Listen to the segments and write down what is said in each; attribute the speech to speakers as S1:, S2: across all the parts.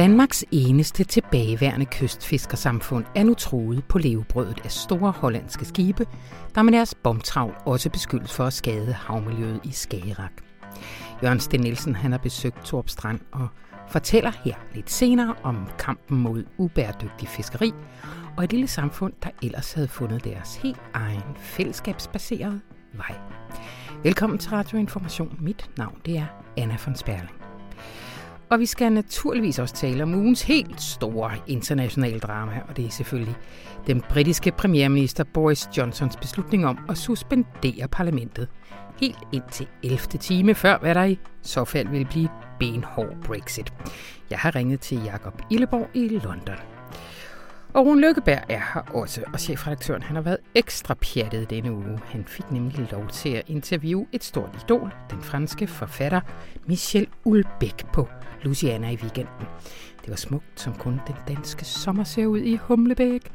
S1: Danmarks eneste tilbageværende kystfiskersamfund er nu truet på levebrødet af store hollandske skibe, der med deres bomtravl også beskyldes for at skade havmiljøet i Skagerak. Jørgen Sten Nielsen han har besøgt Torp Strand og fortæller her lidt senere om kampen mod ubæredygtig fiskeri og et lille samfund, der ellers havde fundet deres helt egen fællesskabsbaserede vej. Velkommen til Radio Information. Mit navn det er Anna von Sperling. Og vi skal naturligvis også tale om ugens helt store internationale drama, og det er selvfølgelig den britiske premierminister Boris Johnsons beslutning om at suspendere parlamentet helt ind til 11. time før, hvad der i så fald vil blive benhård Brexit. Jeg har ringet til Jakob Illeborg i London. Og Rune Lykkeberg er her også, og chefredaktøren han har været ekstra pjattet denne uge. Han fik nemlig lov til at interviewe et stort idol, den franske forfatter Michel Ulbæk på Luciana i weekenden. Det var smukt, som kun den danske sommer ser ud i Humlebæk.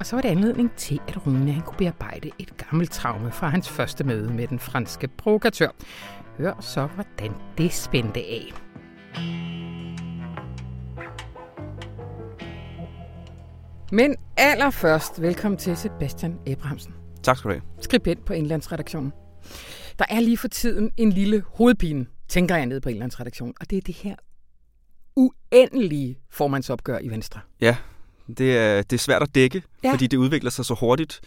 S1: Og så var det anledning til, at Rune han kunne bearbejde et gammelt traume fra hans første møde med den franske provokatør. Hør så, hvordan det spændte af. Men allerførst, velkommen til Sebastian Abrahamsen.
S2: Tak skal du have.
S1: Skribent på Indlandsredaktionen. Der er lige for tiden en lille hovedpine, tænker jeg ned på Indlandsredaktionen, og det er det her uendelige formandsopgør i Venstre.
S2: Ja, det er, det er svært at dække, ja. fordi det udvikler sig så hurtigt.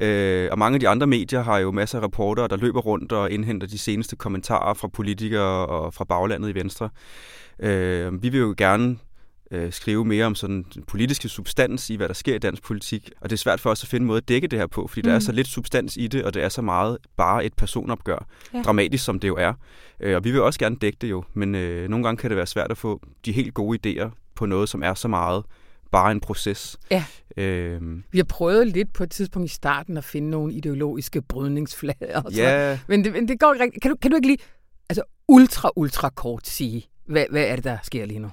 S2: Øh, og mange af de andre medier har jo masser af reportere, der løber rundt og indhenter de seneste kommentarer fra politikere og fra baglandet i Venstre. Øh, vi vil jo gerne øh, skrive mere om sådan den politiske substans i, hvad der sker i dansk politik. Og det er svært for os at finde en måde at dække det her på, fordi mm. der er mm. så lidt substans i det, og det er så meget bare et personopgør. Ja. Dramatisk som det jo er. Øh, og vi vil også gerne dække det jo, men øh, nogle gange kan det være svært at få de helt gode idéer på noget, som er så meget bare en proces.
S1: Ja. Øhm. Vi har prøvet lidt på et tidspunkt i starten at finde nogle ideologiske brydningsflader. Og ja. Men det, men det går ikke rigtigt. Kan du, kan du ikke lige altså ultra, ultra kort sige, hvad, hvad er det, der sker lige nu?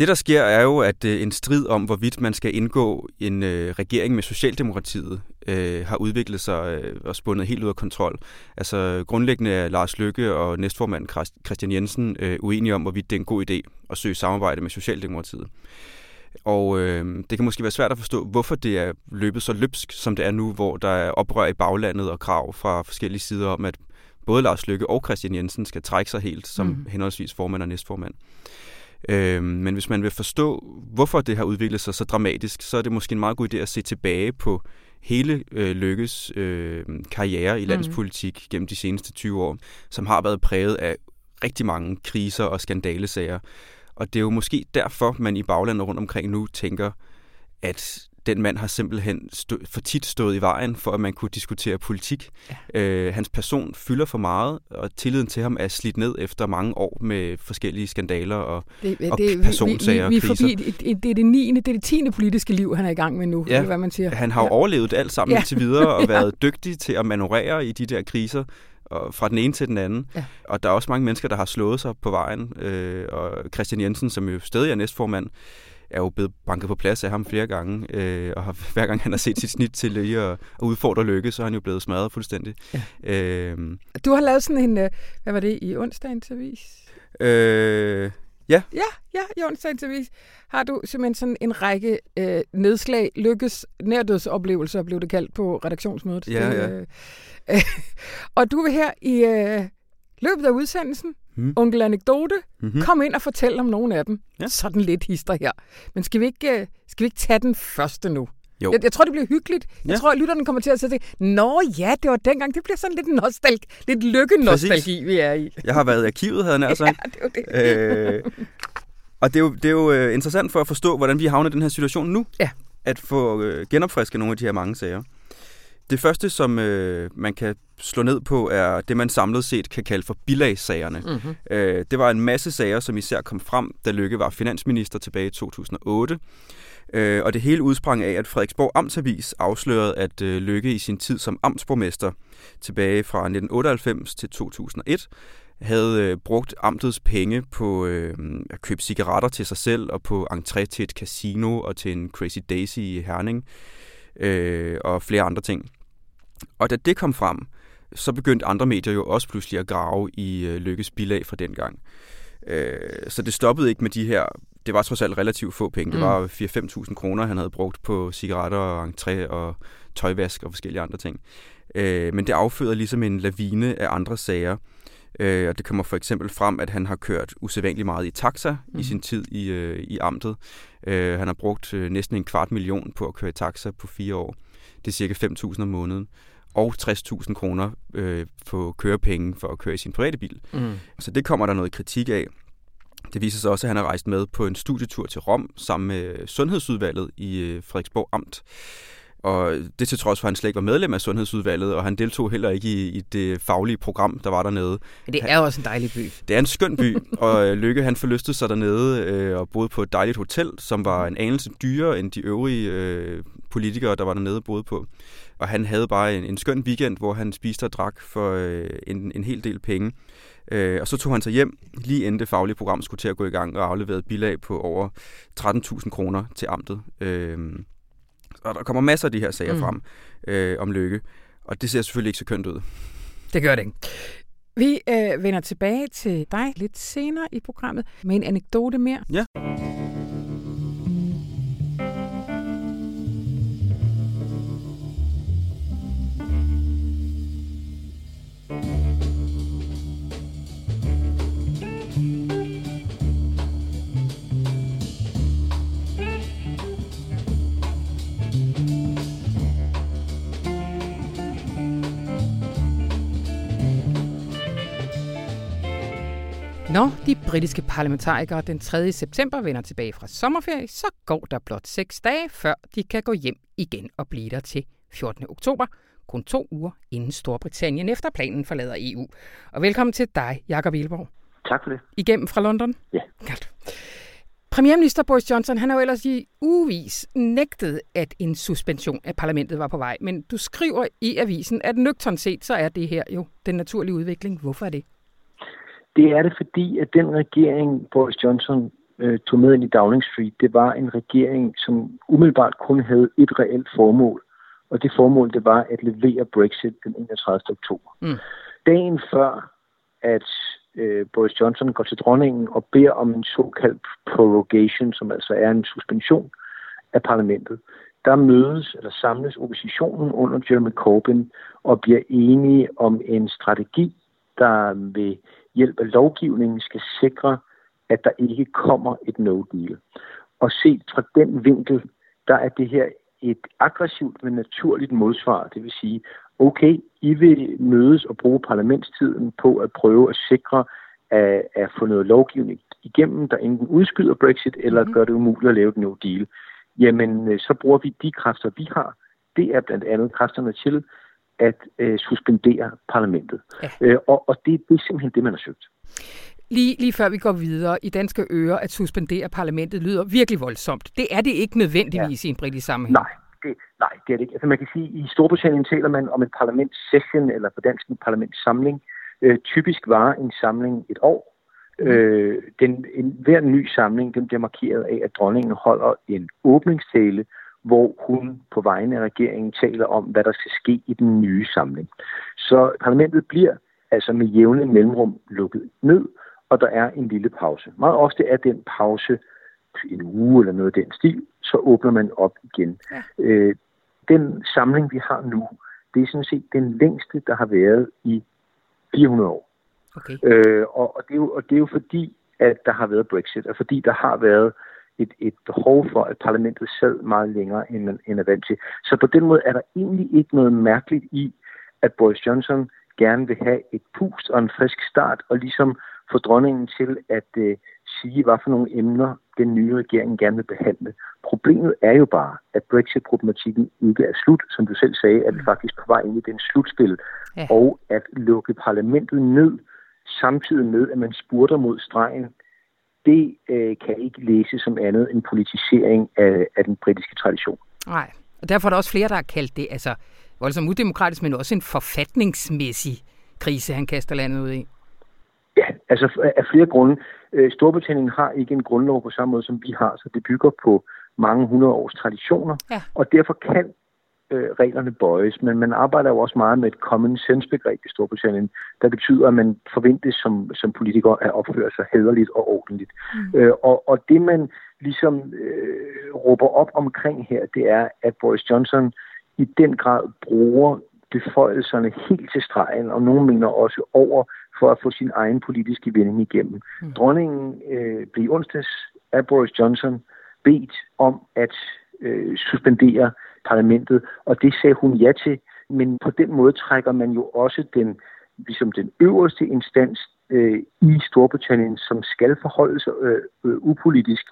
S2: Det, der sker, er jo, at øh, en strid om, hvorvidt man skal indgå en øh, regering med Socialdemokratiet, øh, har udviklet sig øh, og spundet helt ud af kontrol. Altså grundlæggende er Lars Lykke og næstformand Christian Jensen øh, uenige om, hvorvidt det er en god idé at søge samarbejde med Socialdemokratiet. Og øh, det kan måske være svært at forstå, hvorfor det er løbet så løbsk, som det er nu, hvor der er oprør i baglandet og krav fra forskellige sider om, at både Lars Lykke og Christian Jensen skal trække sig helt som mm. henholdsvis formand og næstformand. Øh, men hvis man vil forstå, hvorfor det har udviklet sig så dramatisk, så er det måske en meget god idé at se tilbage på hele øh, Lykkes øh, karriere i landspolitik mm. gennem de seneste 20 år, som har været præget af rigtig mange kriser og skandalesager. Og det er jo måske derfor, man i baglandet rundt omkring nu tænker, at den mand har simpelthen stå, for tit stået i vejen for, at man kunne diskutere politik. Ja. Øh, hans person fylder for meget, og tilliden til ham er slidt ned efter mange år med forskellige skandaler og, det, og det, personsager
S1: vi, vi, vi og kriser. Forbi, det er det 9. det er det 10. politiske liv, han er i gang med nu,
S2: ja.
S1: det, hvad man siger.
S2: Han har jo ja. overlevet alt sammen ja. til videre og været dygtig til at manøvrere i de der kriser og fra den ene til den anden. Ja. Og der er også mange mennesker, der har slået sig på vejen. Øh, og Christian Jensen, som jo stadig er næstformand, er jo blevet banket på plads af ham flere gange, øh, og har, hver gang han har set sit snit til lige at, at udfordre lykke, så er han jo blevet smadret fuldstændig. Ja.
S1: Øh, du har lavet sådan en, øh, hvad var det, i onsdagens avis?
S2: Øh, ja.
S1: Ja, ja, i onsdagens avis har du simpelthen sådan en række øh, nedslag, lykkes, nærdødsoplevelser blev det kaldt på redaktionsmødet.
S2: Ja, ja.
S1: Øh, øh, og du vil her i øh, løbet af udsendelsen mm. onkel anekdote. Mm-hmm. Kom ind og fortæl om nogle af dem. Ja. Sådan lidt hister her. Men skal vi ikke, øh, skal vi ikke tage den første nu? Jo. Jeg, jeg tror, det bliver hyggeligt. Jeg ja. tror, at lytterne kommer til at sige, Nå ja, det var dengang. Det bliver sådan lidt nostalgi, lidt lykke-nostalgi, vi er i.
S2: Jeg har været i arkivet, havde jeg sagt.
S1: Ja, det var det. Øh,
S2: og det er, jo, det er jo øh, interessant for at forstå, hvordan vi havner i den her situation nu.
S1: Ja.
S2: At få øh, genopfrisket nogle af de her mange sager. Det første, som øh, man kan slå ned på, er det, man samlet set kan kalde for bilagssagerne. Mm-hmm. Øh, det var en masse sager, som især kom frem, da Lykke var finansminister tilbage i 2008. Øh, og det hele udsprang af, at Frederiksborg Amtsavis afslørede, at øh, Lykke i sin tid som amtsborgmester tilbage fra 1998 til 2001 havde øh, brugt amtets penge på øh, at købe cigaretter til sig selv og på entré til et casino og til en Crazy Daisy i Herning øh, og flere andre ting. Og da det kom frem, så begyndte andre medier jo også pludselig at grave i øh, Lykkes bilag fra dengang. Øh, så det stoppede ikke med de her, det var trods alt relativt få penge. Mm. Det var 4-5.000 kroner, han havde brugt på cigaretter og entré og tøjvask og forskellige andre ting. Øh, men det afføder ligesom en lavine af andre sager. Øh, og det kommer for eksempel frem, at han har kørt usædvanligt meget i taxa mm. i sin tid i, øh, i amtet. Øh, han har brugt øh, næsten en kvart million på at køre i taxa på fire år. Det er cirka 5.000 om måneden. Og 60.000 kroner øh, på kørepenge for at køre i sin private bil. Mm. Så det kommer der noget kritik af. Det viser sig også, at han har rejst med på en studietur til Rom sammen med Sundhedsudvalget i øh, Frederiksborg Amt. Og det til trods for, at han slet ikke var medlem af Sundhedsudvalget, og han deltog heller ikke i, i det faglige program, der var dernede.
S1: Men det er han, også en dejlig by.
S2: Det er en skøn by, og øh, Lykke han forlystede sig dernede øh, og boede på et dejligt hotel, som var en anelse dyrere end de øvrige øh, politikere, der var dernede boede på. Og han havde bare en, en skøn weekend, hvor han spiste og drak for øh, en, en hel del penge. Øh, og så tog han sig hjem, lige inden det faglige program skulle til at gå i gang, og afleverede bilag på over 13.000 kroner til amtet. Øh, og der kommer masser af de her sager mm. frem øh, om lykke. Og det ser selvfølgelig ikke så kønt ud.
S1: Det gør det ikke. Vi øh, vender tilbage til dig lidt senere i programmet med en anekdote mere.
S2: Ja.
S1: Når de britiske parlamentarikere den 3. september vender tilbage fra sommerferie, så går der blot seks dage, før de kan gå hjem igen og blive der til 14. oktober, kun to uger inden Storbritannien efter planen forlader EU. Og velkommen til dig, Jakob Ilborg.
S3: Tak for det.
S1: Igennem fra London?
S3: Ja.
S1: Godt. Premierminister Boris Johnson han har jo ellers i ugevis nægtet, at en suspension af parlamentet var på vej. Men du skriver i avisen, at nøgternt set, så er det her jo den naturlige udvikling. Hvorfor er det?
S3: Det er det, fordi at den regering, Boris Johnson øh, tog med ind i Downing Street, det var en regering, som umiddelbart kun havde et reelt formål. Og det formål, det var at levere Brexit den 31. oktober. Mm. Dagen før, at øh, Boris Johnson går til dronningen og beder om en såkaldt prorogation, som altså er en suspension af parlamentet, der mødes eller samles oppositionen under Jeremy Corbyn og bliver enige om en strategi, der vil hjælp af lovgivningen skal sikre, at der ikke kommer et no-deal. Og set fra den vinkel, der er det her et aggressivt, men naturligt modsvar. Det vil sige, okay, I vil mødes og bruge parlamentstiden på at prøve at sikre at, at få noget lovgivning igennem, der enten udskyder Brexit eller mm. gør det umuligt at lave et no deal. Jamen, øh, så bruger vi de kræfter, vi har. Det er blandt andet kræfterne til at øh, suspendere parlamentet. Ja. Øh, og, og det, det er simpelthen det, man har søgt.
S1: Lige, lige før vi går videre, i danske ører at suspendere parlamentet lyder virkelig voldsomt. Det er det ikke nødvendigvis ja. i en britisk sammenhæng.
S3: Nej, det, nej, det er det ikke. Altså man kan sige, at i Storbritannien taler man om en parlamentssession, eller på dansk en parlamentssamling. Øh, typisk var en samling et år. Mm. Øh, den, en, hver ny samling den bliver markeret af, at dronningen holder en åbningstale, hvor hun på vegne af regeringen taler om, hvad der skal ske i den nye samling. Så parlamentet bliver altså med jævne mellemrum lukket ned, og der er en lille pause. Meget ofte er den pause en uge eller noget af den stil, så åbner man op igen. Ja. Øh, den samling, vi har nu, det er sådan set den længste, der har været i 400 år. Okay. Øh, og, og, det er jo, og det er jo fordi, at der har været Brexit, og fordi der har været et, et behov for, at parlamentet sad meget længere, end end er vant til. Så på den måde er der egentlig ikke noget mærkeligt i, at Boris Johnson gerne vil have et pust og en frisk start, og ligesom få dronningen til at øh, sige, hvad for nogle emner den nye regering gerne vil behandle. Problemet er jo bare, at Brexit-problematikken ikke er slut. Som du selv sagde, at vi faktisk på vej ind i den slutspil. Ja. Og at lukke parlamentet ned, samtidig med, at man spurter mod stregen, det øh, kan ikke læses som andet end politisering af, af den britiske tradition.
S1: Nej, og derfor er der også flere, der har kaldt det altså voldsomt udemokratisk, men også en forfatningsmæssig krise, han kaster landet ud i.
S3: Ja, altså af flere grunde. Øh, Storbritannien har ikke en grundlov på samme måde, som vi har, så det bygger på mange hundrede års traditioner, ja. og derfor kan øh, reglerne bøjes, men man arbejder jo også meget med et common sense begreb i Storbritannien, der betyder, at man forventes som, som politiker at opføre sig hederligt og ordentligt. Mm. Øh, og, og det man ligesom øh, råber op omkring her, det er, at Boris Johnson i den grad bruger beføjelserne helt til stregen, og nogen mener også over, for at få sin egen politiske vending igennem. Mm. Dronningen øh, blev onsdags af Boris Johnson bedt om at øh, suspendere parlamentet, og det sagde hun ja til, men på den måde trækker man jo også den, ligesom den øverste instans øh, i Storbritannien, som skal forholde sig øh, øh, upolitisk,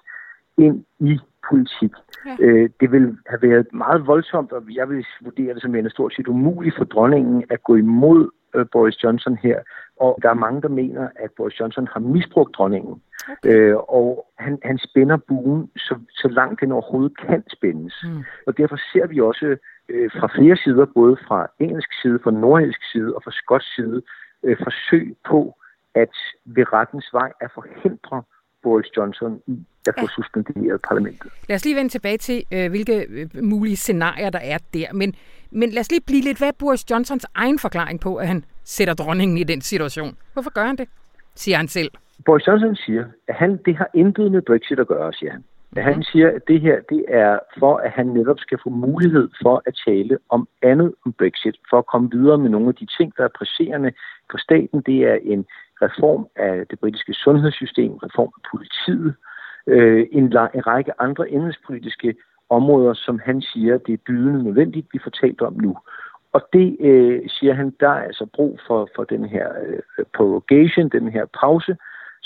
S3: ind i politik. Ja. Øh, det vil have været meget voldsomt, og jeg vil vurdere det som en stort set umuligt for dronningen at gå imod øh, Boris Johnson her. Og der er mange, der mener, at Boris Johnson har misbrugt dronningen. Okay. Øh, og han, han spænder buen så, så langt den overhovedet kan spændes. Mm. Og derfor ser vi også øh, fra flere sider, både fra engelsk side, fra nordisk side og fra skotsk side, øh, forsøg på at ved rettens vej at forhindre Boris Johnson i at få ja. suspenderet parlamentet.
S1: Lad os lige vende tilbage til, øh, hvilke øh, mulige scenarier der er der. Men, men lad os lige blive lidt, hvad Boris Johnsons egen forklaring på, at han sætter dronningen i den situation? Hvorfor gør han det, siger han selv?
S3: Boris Johnson siger, at han, det har intet med Brexit at gøre, siger han. Mm. Han siger, at det her det er for, at han netop skal få mulighed for at tale om andet om Brexit, for at komme videre med nogle af de ting, der er presserende for staten. Det er en reform af det britiske sundhedssystem, reform af politiet, øh, en, en række andre indrigspolitiske områder, som han siger, det er bydende nødvendigt, vi får talt om nu. Og det øh, siger han, der er altså brug for, for den her øh, prorogation, den her pause,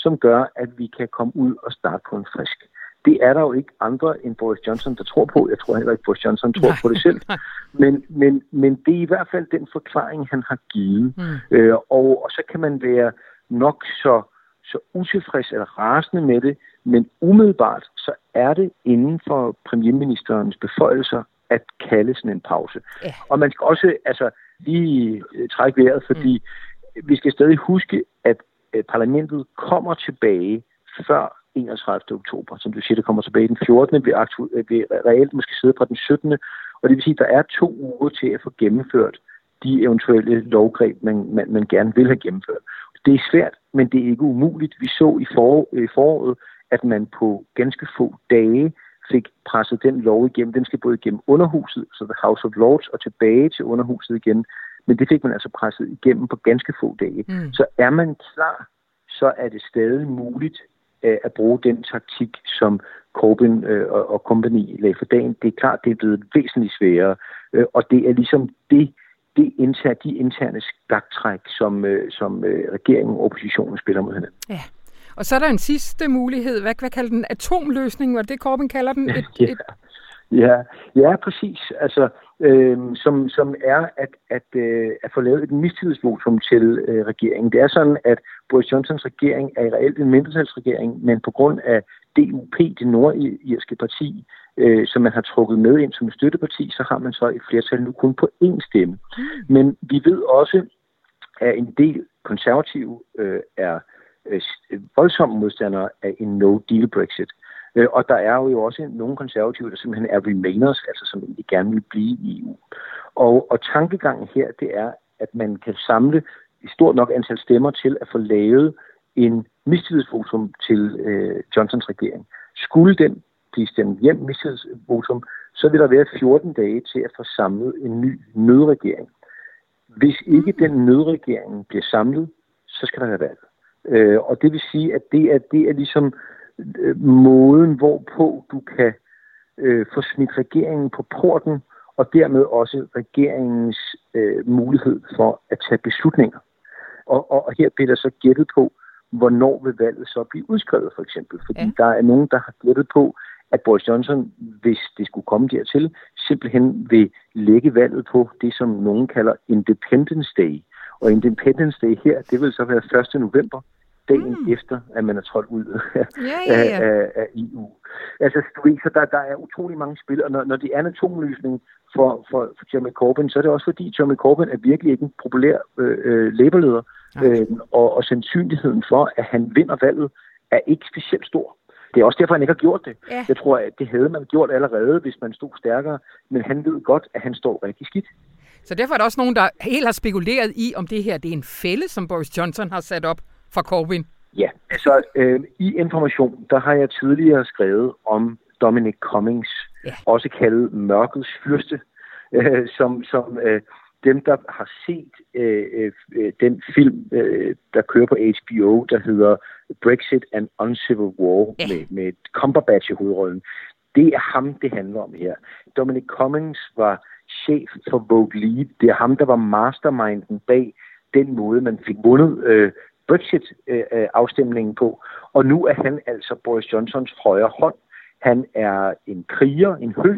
S3: som gør, at vi kan komme ud og starte på en frisk. Det er der jo ikke andre end Boris Johnson, der tror på. Jeg tror heller ikke, Boris Johnson tror Nej. på det selv. Men, men, men det er i hvert fald den forklaring, han har givet. Mm. Øh, og, og så kan man være nok så, så utilfreds eller rasende med det, men umiddelbart så er det inden for premierministerens beføjelser at kalde sådan en pause. Ja. Og man skal også altså, lige trække vejret, fordi mm. vi skal stadig huske, at Øh, parlamentet kommer tilbage før 31. oktober. Som du siger, det kommer tilbage den 14. Vi, aktu- øh, reelt måske sidde fra den 17. Og det vil sige, at der er to uger til at få gennemført de eventuelle lovgreb, man, man, man gerne vil have gennemført. Det er svært, men det er ikke umuligt. Vi så i for, øh, foråret, at man på ganske få dage fik presset den lov igennem. Den skal både igennem underhuset, så The House of Lords, og tilbage til underhuset igen. Men det fik man altså presset igennem på ganske få dage. Mm. Så er man klar, så er det stadig muligt øh, at bruge den taktik, som Corbyn øh, og, og company lagde for dagen. Det er klart, det er blevet væsentligt sværere, øh, og det er ligesom det, det inter, de interne skagtræk, som, øh, som øh, regeringen og oppositionen spiller mod hinanden.
S1: Ja. Og så er der en sidste mulighed. Hvad, hvad kalder den? Atomløsning, var det Corbyn kalder den? Et,
S3: ja. Et... Ja, ja, præcis. Altså, øh, som, som er at, at, øh, at få lavet et mistillidsvotum til øh, regeringen. Det er sådan, at Boris Johnsons regering er i reelt en mindretalsregering, men på grund af DUP, det nordirske parti, øh, som man har trukket med ind som et støtteparti, så har man så et flertal nu kun på én stemme. Mm. Men vi ved også, at en del konservative øh, er øh, voldsomme modstandere af en no-deal Brexit. Øh, og der er jo også nogle konservative, der simpelthen er remainers, altså som egentlig gerne vil blive i EU. Og, og tankegangen her, det er, at man kan samle et stort nok antal stemmer til at få lavet en mistillidsvotum til øh, Johnsons regering. Skulle den blive stemt hjem mistillidsvotum, så vil der være 14 dage til at få samlet en ny nødregering. Hvis ikke den nødregering bliver samlet, så skal der være valg. Øh, og det vil sige, at det er, det er ligesom øh, måden, hvorpå du kan øh, få smidt regeringen på porten, og dermed også regeringens øh, mulighed for at tage beslutninger. Og, og, og her bliver der så gættet på, hvornår vil valget så blive udskrevet, for eksempel. Fordi ja. der er nogen, der har gættet på, at Boris Johnson, hvis det skulle komme dertil, simpelthen vil lægge valget på det, som nogen kalder Independence Day. Og Independence Day her, det vil så være 1. november, dagen mm. efter, at man er trådt ud af, ja, ja, ja. Af, af EU. Altså, så der, der er utrolig mange spil, og når, når det er en atomløsning for, for, for Jeremy Corbyn, så er det også fordi, Jeremy Corbyn er virkelig ikke en populær øh, øh, læberleder, okay. øh, og, og sandsynligheden for, at han vinder valget, er ikke specielt stor. Det er også derfor, han ikke har gjort det.
S1: Ja.
S3: Jeg tror, at det havde man gjort allerede, hvis man stod stærkere. Men han ved godt, at han står rigtig skidt.
S1: Så derfor er der også nogen, der helt har spekuleret i, om det her det er en fælde, som Boris Johnson har sat op for Corbyn.
S3: Ja, altså øh, i Information, der har jeg tidligere skrevet om Dominic Cummings,
S1: Ja.
S3: også kaldet Mørkets Fyrste, øh, som, som øh, dem, der har set øh, øh, den film, øh, der kører på HBO, der hedder Brexit and Uncivil War,
S1: Ja.
S3: med, med Cumberbatch i hovedrollen, det er ham, det handler om her. Dominic Cummings var chef for Vote Leave. Det er ham, der var masterminden bag den måde, man fik vundet øh, Brexit-afstemningen på. Og nu er han altså Boris Johnsons højre hånd. Han er en kriger, en hø,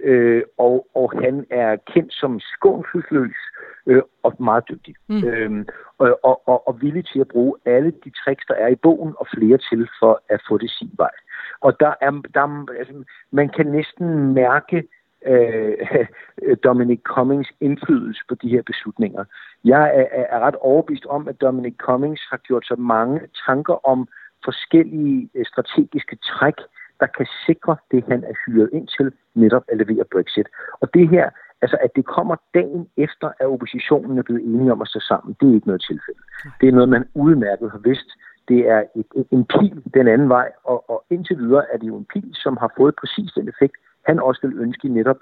S3: øh, og, og han er kendt som skånselsløs øh, og meget dygtig. Mm. Øh, og, og, og, og villig til at bruge alle de tricks, der er i bogen, og flere til for at få det sin vej. Og der er, der er, altså, man kan næsten mærke øh, Dominic Cummings indflydelse på de her beslutninger. Jeg er, er, ret overbevist om, at Dominic Cummings har gjort sig mange tanker om forskellige øh, strategiske træk, der kan sikre det, han er hyret ind til, netop at levere Brexit. Og det her, altså at det kommer dagen efter, at oppositionen er blevet enige om at stå sammen, det er ikke noget tilfælde. Det er noget, man udmærket har vidst. Det er et, et, en pil den anden vej, og, og indtil videre er det jo en pil, som har fået præcis den effekt, han også vil ønske netop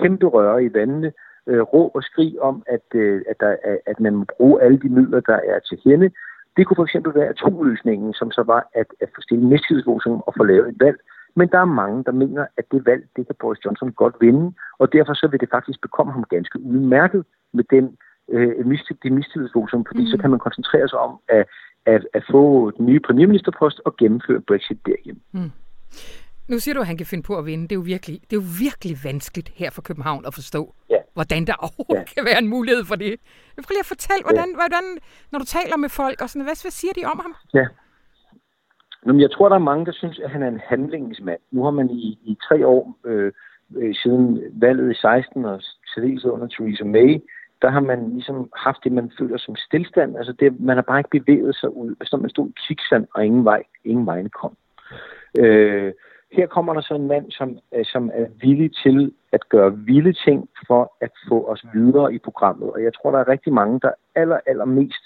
S3: kæmpe røre i vandene, øh, råb og skrig om, at, øh, at, der, at man må bruge alle de midler, der er til hende. Det kunne for eksempel være atomløsningen, som så var at, at få stille mistillidsvotum og få lavet et valg. Men der er mange, der mener, at det valg, det kan Boris Johnson godt vinde, og derfor så vil det faktisk bekomme ham ganske udmærket med den øh, det mistillidsvotum, fordi mm. så kan man koncentrere sig om at, at, at få den nye premierministerpost og gennemføre Brexit derhjemme.
S1: Mm. Nu siger du, at han kan finde på at vinde. Det er jo virkelig, det er jo virkelig vanskeligt her for København at forstå,
S3: ja.
S1: hvordan der overhovedet ja. kan være en mulighed for det. Jeg vil lige fortælle, hvordan, ja. hvordan, når du taler med folk, og sådan, hvad, hvad siger de om ham?
S3: Ja. Jamen, jeg tror, der er mange, der synes, at han er en handlingsmand. Nu har man i, i tre år øh, øh, siden valget i 16 og særdeles under Theresa May, der har man ligesom haft det, man føler som stillstand. Altså, det, man har bare ikke bevæget sig ud. Altså, man stod i kiksand, og ingen vej, ingen vegne kom. Øh, her kommer der så en mand, som, som er villig til at gøre vilde ting for at få os videre i programmet. Og jeg tror, der er rigtig mange, der aller, aller mest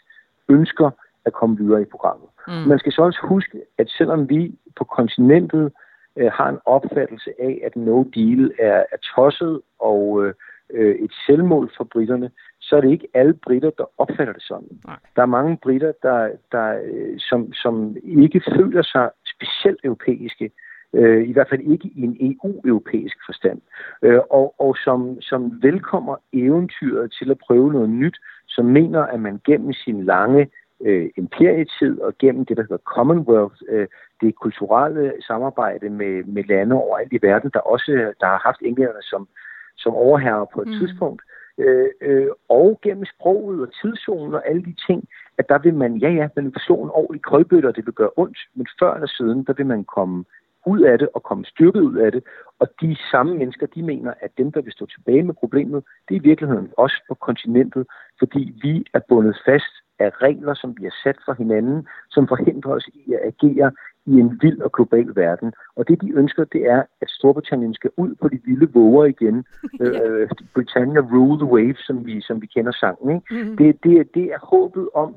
S3: ønsker at komme videre i programmet. Mm. Man skal så også huske, at selvom vi på kontinentet øh, har en opfattelse af, at no deal er, er tosset og øh, et selvmål for britterne, så er det ikke alle britter, der opfatter det sådan.
S1: Nej.
S3: Der er mange britter, der, der, som, som ikke føler sig specielt europæiske, øh, i hvert fald ikke i en EU-europæisk forstand, øh, og, og som, som velkommer eventyret til at prøve noget nyt, som mener, at man gennem sin lange øh, imperietid og gennem det, der hedder Commonwealth, øh, det kulturelle samarbejde med, med lande overalt i verden, der også der har haft englænderne som, som overherrer på et mm. tidspunkt, øh, øh, og gennem sproget og tidszonen og alle de ting, at der vil man, ja ja, man vil slå en år i krølbøtter, og det vil gøre ondt, men før eller siden, der vil man komme ud af det og komme styrket ud af det. Og de samme mennesker, de mener, at dem, der vil stå tilbage med problemet, det er i virkeligheden også på kontinentet, fordi vi er bundet fast af regler, som vi har sat for hinanden, som forhindrer os i at agere i en vild og global verden. Og det, de ønsker, det er, at Storbritannien skal ud på de vilde våger igen. øh, Britannia rule the waves, som vi, som vi kender sangen. Ikke? Mm-hmm. Det, det, det er håbet om,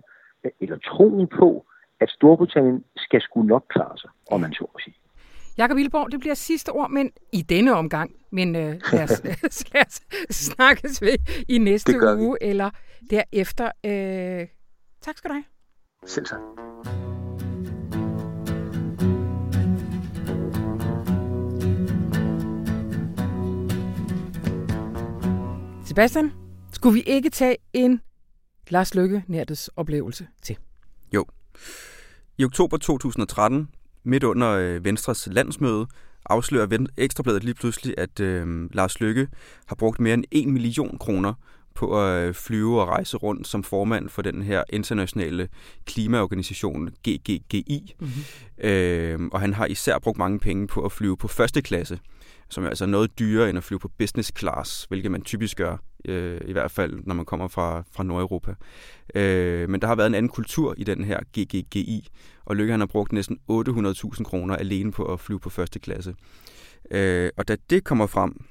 S3: eller troen på, at Storbritannien skal skulle nok klare sig, om man så må sige.
S1: Jakob Illeborg, det bliver sidste ord, men i denne omgang. Men øh, lad, os, lad os snakkes ved i næste uge, vi. eller derefter. Øh, tak skal du have.
S3: Selv tak.
S1: Sebastian, skulle vi ikke tage en Lars Løkke Nærtes oplevelse til?
S2: Jo. I oktober 2013 midt under øh, Venstres landsmøde afslører Ekstrabladet lige pludselig, at øh, Lars Lykke har brugt mere end 1 million kroner på at flyve og rejse rundt som formand for den her internationale klimaorganisation GGGI. Mm-hmm. Øh, og han har især brugt mange penge på at flyve på første klasse, som er altså noget dyrere end at flyve på business class, hvilket man typisk gør, øh, i hvert fald når man kommer fra, fra Nordeuropa. Øh, men der har været en anden kultur i den her GGGI, og Lykke han har brugt næsten 800.000 kroner alene på at flyve på første klasse. Øh, og da det kommer frem,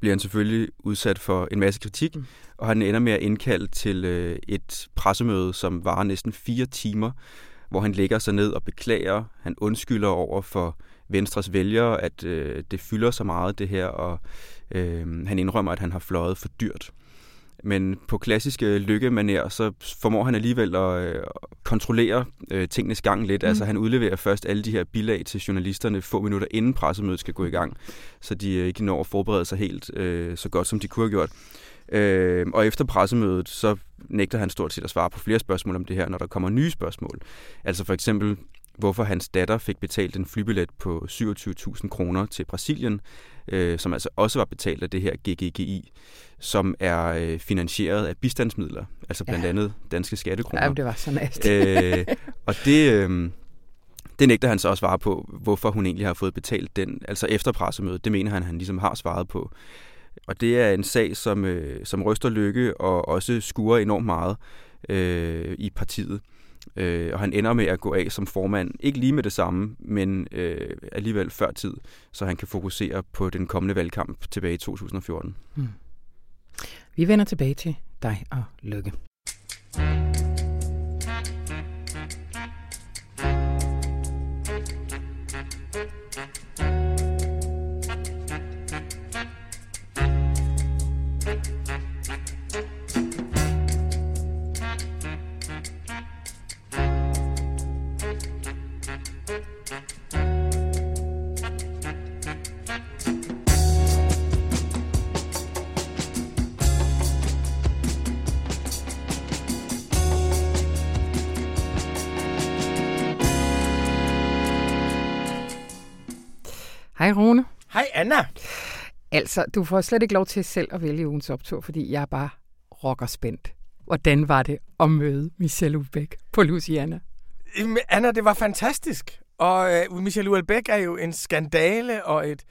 S2: bliver han selvfølgelig udsat for en masse kritik, mm. og han ender med at indkalde til øh, et pressemøde, som varer næsten fire timer, hvor han lægger sig ned og beklager. Han undskylder over for Venstres vælgere, at øh, det fylder så meget det her, og øh, han indrømmer, at han har fløjet for dyrt. Men på klassiske lykkemaner, så formår han alligevel at øh, kontrollere øh, tingenes gang lidt. Mm. Altså han udleverer først alle de her bilag til journalisterne få minutter inden pressemødet skal gå i gang, så de øh, ikke når at forberede sig helt øh, så godt, som de kunne have gjort. Øh, og efter pressemødet, så nægter han stort set at svare på flere spørgsmål om det her, når der kommer nye spørgsmål. Altså for eksempel, hvorfor hans datter fik betalt en flybillet på 27.000 kroner til Brasilien, øh, som altså også var betalt af det her GGGI, som er øh, finansieret af bistandsmidler, altså blandt ja. andet danske skattekroner.
S1: Ja, det var så næst.
S2: øh, og det, øh, det nægter han så også svare på, hvorfor hun egentlig har fået betalt den, altså efter pressemødet. Det mener han, han ligesom har svaret på. Og det er en sag, som, øh, som ryster lykke og også skuer enormt meget øh, i partiet. Øh, og han ender med at gå af som formand, ikke lige med det samme, men øh, alligevel før tid, så han kan fokusere på den kommende valgkamp tilbage i 2014. Hmm.
S1: Vi vender tilbage til dig og Lykke. Hej Altså, du får slet ikke lov til selv at vælge ugens optur, fordi jeg er bare rocker spændt. Hvordan var det at møde Michelle Ubeck på Luciana?
S4: Anna, det var fantastisk. Og uh, Michelle Ubeck er jo en skandale og et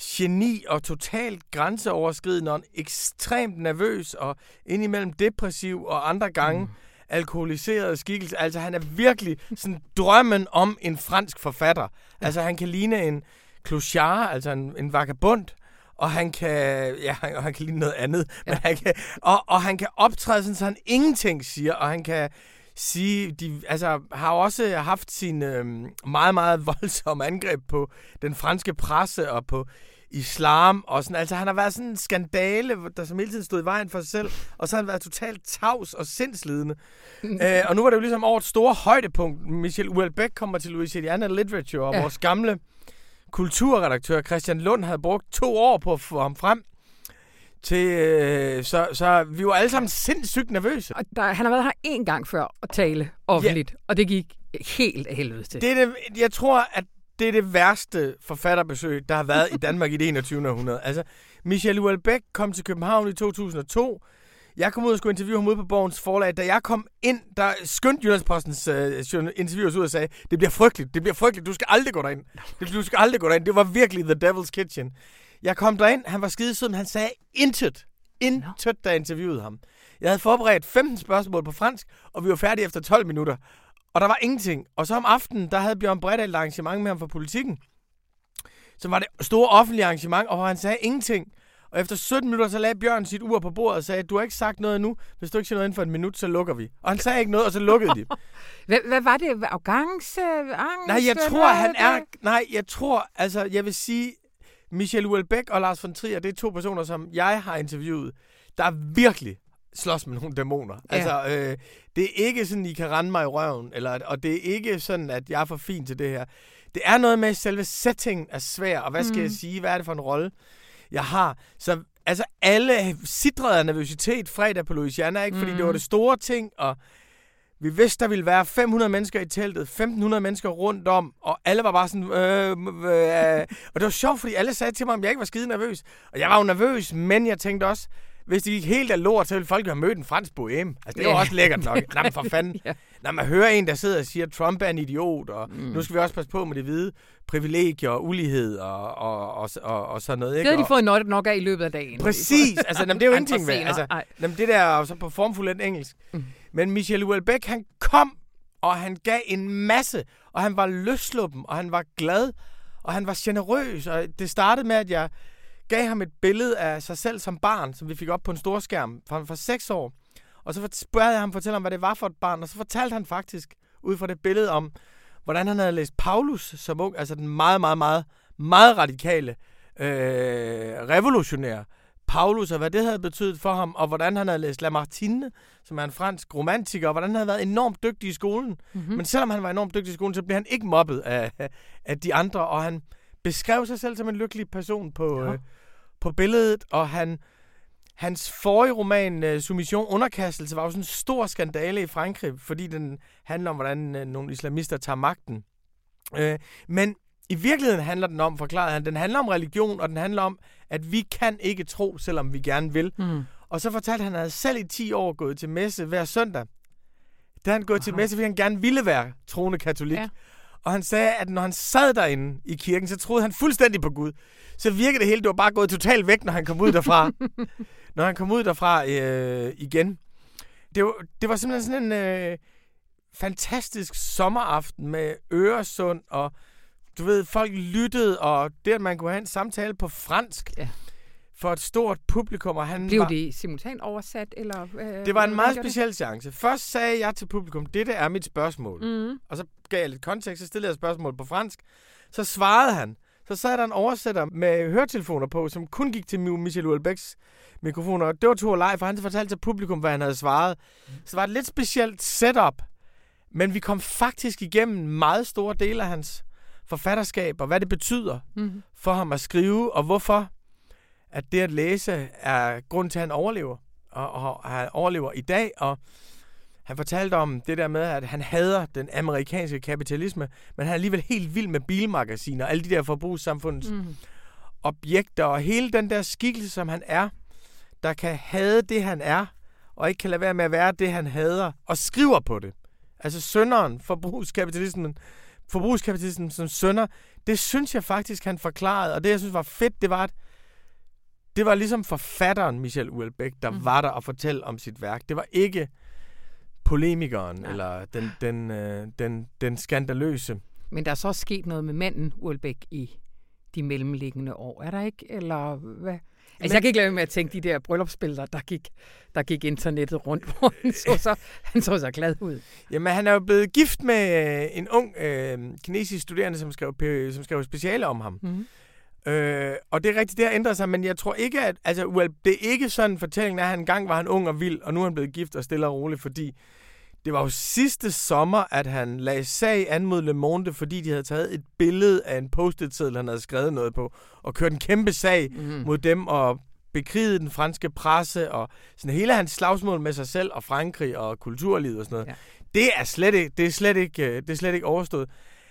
S4: geni og totalt grænseoverskridende og ekstremt nervøs og indimellem depressiv og andre gange mm. alkoholiseret skikkelse. Altså, han er virkelig sådan drømmen om en fransk forfatter. Altså, han kan ligne en clochard, altså en, en vagabond, og han kan, ja, han, og han kan lide noget andet, ja. men han kan, og, og han kan optræde sådan, så han ingenting siger, og han kan sige, de altså, har også haft sin øh, meget, meget voldsomme angreb på den franske presse og på islam og sådan. Altså, han har været sådan en skandale, der som hele tiden stod i vejen for sig selv, og så har han været totalt tavs og sindslidende. Æ, og nu var det jo ligesom over et store højdepunkt. Michel Houellebecq kommer til Louisiana Literature, og ja. vores gamle kulturredaktør Christian Lund havde brugt to år på at få ham frem. Til, øh, så, så vi var alle sammen sindssygt nervøse.
S1: Og der, han har været her en gang før at tale offentligt, ja. og det gik helt af helvede til.
S4: Det er det, jeg tror, at det er det værste forfatterbesøg, der har været i Danmark i det 21. århundrede. Altså, Michel Houellebecq kom til København i 2002, jeg kom ud og skulle interviewe ham ude på Borgens forlag. Da jeg kom ind, der skyndte Jyllandspostens uh, interviewers ud og sagde, det bliver frygteligt, det bliver frygteligt, du skal aldrig gå derind. Du skal aldrig gå derind. Det var virkelig The Devil's Kitchen. Jeg kom derind, han var skide sød, men han sagde intet. Intet, da jeg interviewede ham. Jeg havde forberedt 15 spørgsmål på fransk, og vi var færdige efter 12 minutter. Og der var ingenting. Og så om aftenen, der havde Bjørn Bredal et arrangement med ham for politikken. Så var det store offentlige arrangement, og hvor han sagde ingenting. Og efter 17 minutter, så lagde Bjørn sit ur på bordet og sagde, du har ikke sagt noget endnu. Hvis du ikke siger noget inden for en minut, så lukker vi. Og han sagde ikke noget, og så lukkede de.
S1: hvad, hvad var det? Arrogance? Angst?
S4: Nej, jeg tror, han er... Nej, jeg tror... Altså, jeg vil sige... Michel Houellebecq og Lars von Trier, det er to personer, som jeg har interviewet, der virkelig slås med nogle dæmoner. Ja. Altså, øh, det er ikke sådan, I kan rende mig i røven, eller, og det er ikke sådan, at jeg er for fin til det her. Det er noget med, at selve settingen er svær, og hvad skal mm. jeg sige? Hvad er det for en rolle? Jeg har. Så altså alle sidrede af nervøsitet fredag på Louisiana, ikke? Fordi mm. det var det store ting, og vi vidste, der ville være 500 mennesker i teltet, 1500 mennesker rundt om, og alle var bare sådan... Øh, øh, øh. Og det var sjovt, fordi alle sagde til mig, at jeg ikke var skide nervøs. Og jeg var jo nervøs, men jeg tænkte også, hvis det gik helt af lort, så ville folk have mødt en fransk bohem. Altså, det var også lækkert nok. Nej, for fanden. ja. Når man hører en, der sidder og siger, at Trump er en idiot, og mm. nu skal vi også passe på med det hvide privilegier og ulighed og, og, og, og, og sådan noget. Ikke?
S1: Det har de fået nok, nok af i løbet af dagen.
S4: Præcis. Altså, jamen, det er jo ingenting ved. Altså, jamen, det der er så på formfuldt engelsk. Mm. Men Michel Houellebecq, han kom og han gav en masse, og han var løsluppen, og han var glad, og han var generøs, og det startede med, at jeg gav ham et billede af sig selv som barn, som vi fik op på en stor skærm, fra han var seks år. Og så spørger jeg ham fortælle om, hvad det var for et barn, og så fortalte han faktisk, ud fra det billede om, hvordan han havde læst Paulus som ung, altså den meget, meget, meget, meget radikale, øh, revolutionære Paulus, og hvad det havde betydet for ham, og hvordan han havde læst Lamartine, som er en fransk romantiker, og hvordan han havde været enormt dygtig i skolen. Mm-hmm. Men selvom han var enormt dygtig i skolen, så blev han ikke mobbet af, af de andre, og han beskrev sig selv som en lykkelig person på, ja. øh, på billedet, og han, hans forrige roman, uh, Submission Underkastelse, var jo sådan en stor skandale i Frankrig, fordi den handler om, hvordan uh, nogle islamister tager magten. Uh, men i virkeligheden handler den om, forklarede han, den handler om religion, og den handler om, at vi kan ikke tro, selvom vi gerne vil. Mm. Og så fortalte han, at han selv i 10 år gået til messe hver søndag. Da han gået Aha. til messe, fordi han gerne ville være troende katolik. Ja. Og han sagde, at når han sad derinde i kirken, så troede han fuldstændig på Gud. Så virkede det hele, det var bare gået totalt væk, når han kom ud derfra. når han kom ud derfra øh, igen. Det var, det var simpelthen sådan en øh, fantastisk sommeraften med Øresund, og du ved, folk lyttede, og det, at man kunne have en samtale på fransk, ja for et stort publikum. Og han
S1: Blev
S4: var,
S1: det simultant oversat? Eller,
S4: øh, det var en meget speciel det? chance. Først sagde jeg til publikum, dette er mit spørgsmål. Mm. Og så gav jeg lidt kontekst, så stillede jeg spørgsmål på fransk. Så svarede han. Så sad der en oversætter med høretelefoner på, som kun gik til Michel Houellebecqs mikrofoner. Og det var to live, for han fortalte til publikum, hvad han havde svaret. Så det var et lidt specielt setup. Men vi kom faktisk igennem meget store dele af hans forfatterskab, og hvad det betyder mm. for ham at skrive, og hvorfor at det at læse er grund til, at han overlever. Og, og han overlever i dag, og han fortalte om det der med, at han hader den amerikanske kapitalisme, men han er alligevel helt vild med bilmagasiner, og alle de der forbrugssamfundets mm. objekter, og hele den der skikkelse, som han er, der kan hade det, han er, og ikke kan lade være med at være det, han hader, og skriver på det. Altså sønderen, forbrugskapitalismen, forbrugskapitalismen som sønder, det synes jeg faktisk, han forklarede, og det, jeg synes var fedt, det var, at det var ligesom forfatteren Michel Houellebecq, der mm. var der og fortælle om sit værk. Det var ikke polemikeren ja. eller den, den, øh, den, den skandaløse.
S1: Men der er så sket noget med manden Houellebecq i de mellemliggende år, er der ikke? Eller hvad? Altså, Men, jeg kan ikke lade med at tænke de der bryllupsbilleder, der gik, der gik internettet rundt, hvor han så, så, han så så glad ud.
S4: Jamen, han er jo blevet gift med øh, en ung øh, kinesisk studerende, som skrev, som skrev speciale om ham. Mm. Øh, og det er rigtigt, det har ændret sig, men jeg tror ikke, at... Altså, well, det er ikke sådan en fortælling, at han engang var han ung og vild, og nu er han blevet gift og stille og roligt, fordi det var jo sidste sommer, at han lagde sag an mod Le Monde, fordi de havde taget et billede af en post-it-seddel, han havde skrevet noget på, og kørt en kæmpe sag mm. mod dem, og bekriget den franske presse, og sådan hele hans slagsmål med sig selv, og Frankrig, og kulturlivet og sådan noget. Ja. Det er slet ikke, det er slet ikke, øh, det er slet ikke overstået.